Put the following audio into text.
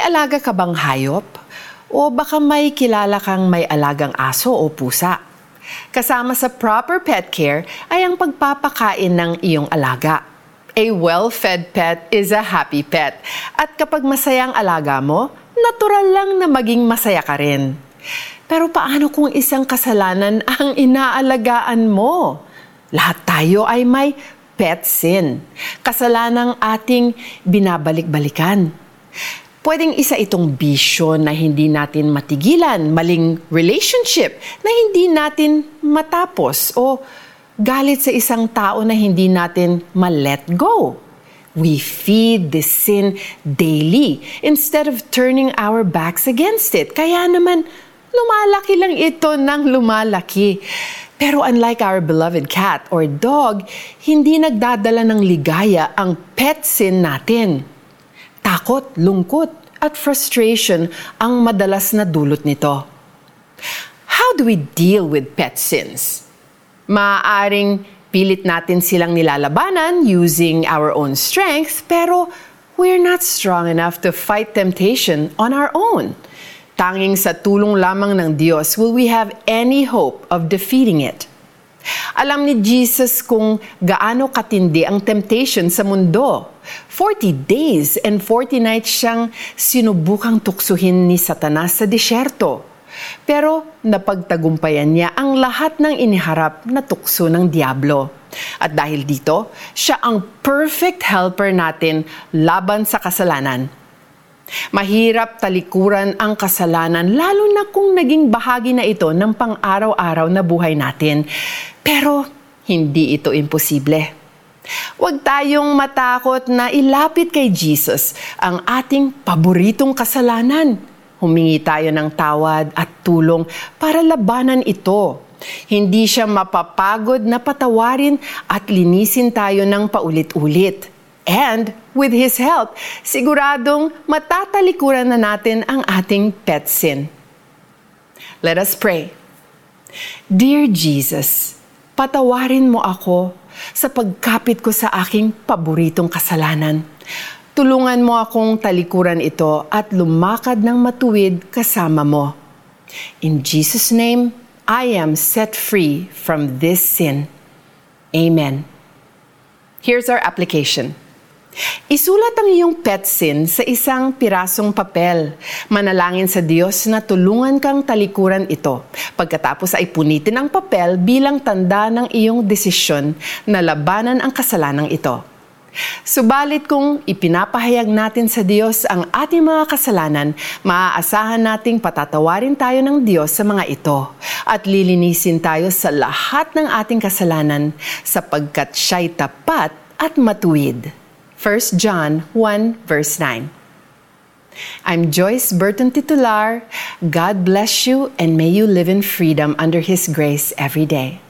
Alaga ka bang hayop? O baka may kilala kang may alagang aso o pusa? Kasama sa proper pet care ay ang pagpapakain ng iyong alaga. A well-fed pet is a happy pet. At kapag masayang alaga mo, natural lang na maging masaya ka rin. Pero paano kung isang kasalanan ang inaalagaan mo? Lahat tayo ay may pet sin. Kasalanang ating binabalik-balikan. Pwedeng isa itong bisyo na hindi natin matigilan, maling relationship na hindi natin matapos o galit sa isang tao na hindi natin ma-let go. We feed the sin daily instead of turning our backs against it. Kaya naman, lumalaki lang ito ng lumalaki. Pero unlike our beloved cat or dog, hindi nagdadala ng ligaya ang pet sin natin. Takot, lungkot, at frustration ang madalas na dulot nito. How do we deal with pet sins? Maaaring pilit natin silang nilalabanan using our own strength, pero we're not strong enough to fight temptation on our own. Tanging sa tulong lamang ng Diyos will we have any hope of defeating it. Alam ni Jesus kung gaano katindi ang temptation sa mundo. 40 days and 40 nights siyang sinubukang tuksuhin ni Satanas sa disyerto. Pero napagtagumpayan niya ang lahat ng iniharap na tukso ng Diablo. At dahil dito, siya ang perfect helper natin laban sa kasalanan. Mahirap talikuran ang kasalanan lalo na kung naging bahagi na ito ng pang-araw-araw na buhay natin. Pero hindi ito imposible. Huwag tayong matakot na ilapit kay Jesus ang ating paboritong kasalanan. Humingi tayo ng tawad at tulong para labanan ito. Hindi siya mapapagod na patawarin at linisin tayo ng paulit-ulit. And with His help, siguradong matatalikuran na natin ang ating pet sin. Let us pray. Dear Jesus, patawarin mo ako sa pagkapit ko sa aking paboritong kasalanan. Tulungan mo akong talikuran ito at lumakad ng matuwid kasama mo. In Jesus' name, I am set free from this sin. Amen. Here's our application. Isulat ang iyong pet sin sa isang pirasong papel. Manalangin sa Diyos na tulungan kang talikuran ito. Pagkatapos ay punitin ang papel bilang tanda ng iyong desisyon na labanan ang kasalanang ito. Subalit kung ipinapahayag natin sa Diyos ang ating mga kasalanan, maaasahan nating patatawarin tayo ng Diyos sa mga ito at lilinisin tayo sa lahat ng ating kasalanan sapagkat siya'y tapat at matuwid. 1 John 1 verse 9. I'm Joyce Burton Titular. God bless you and may you live in freedom under His grace every day.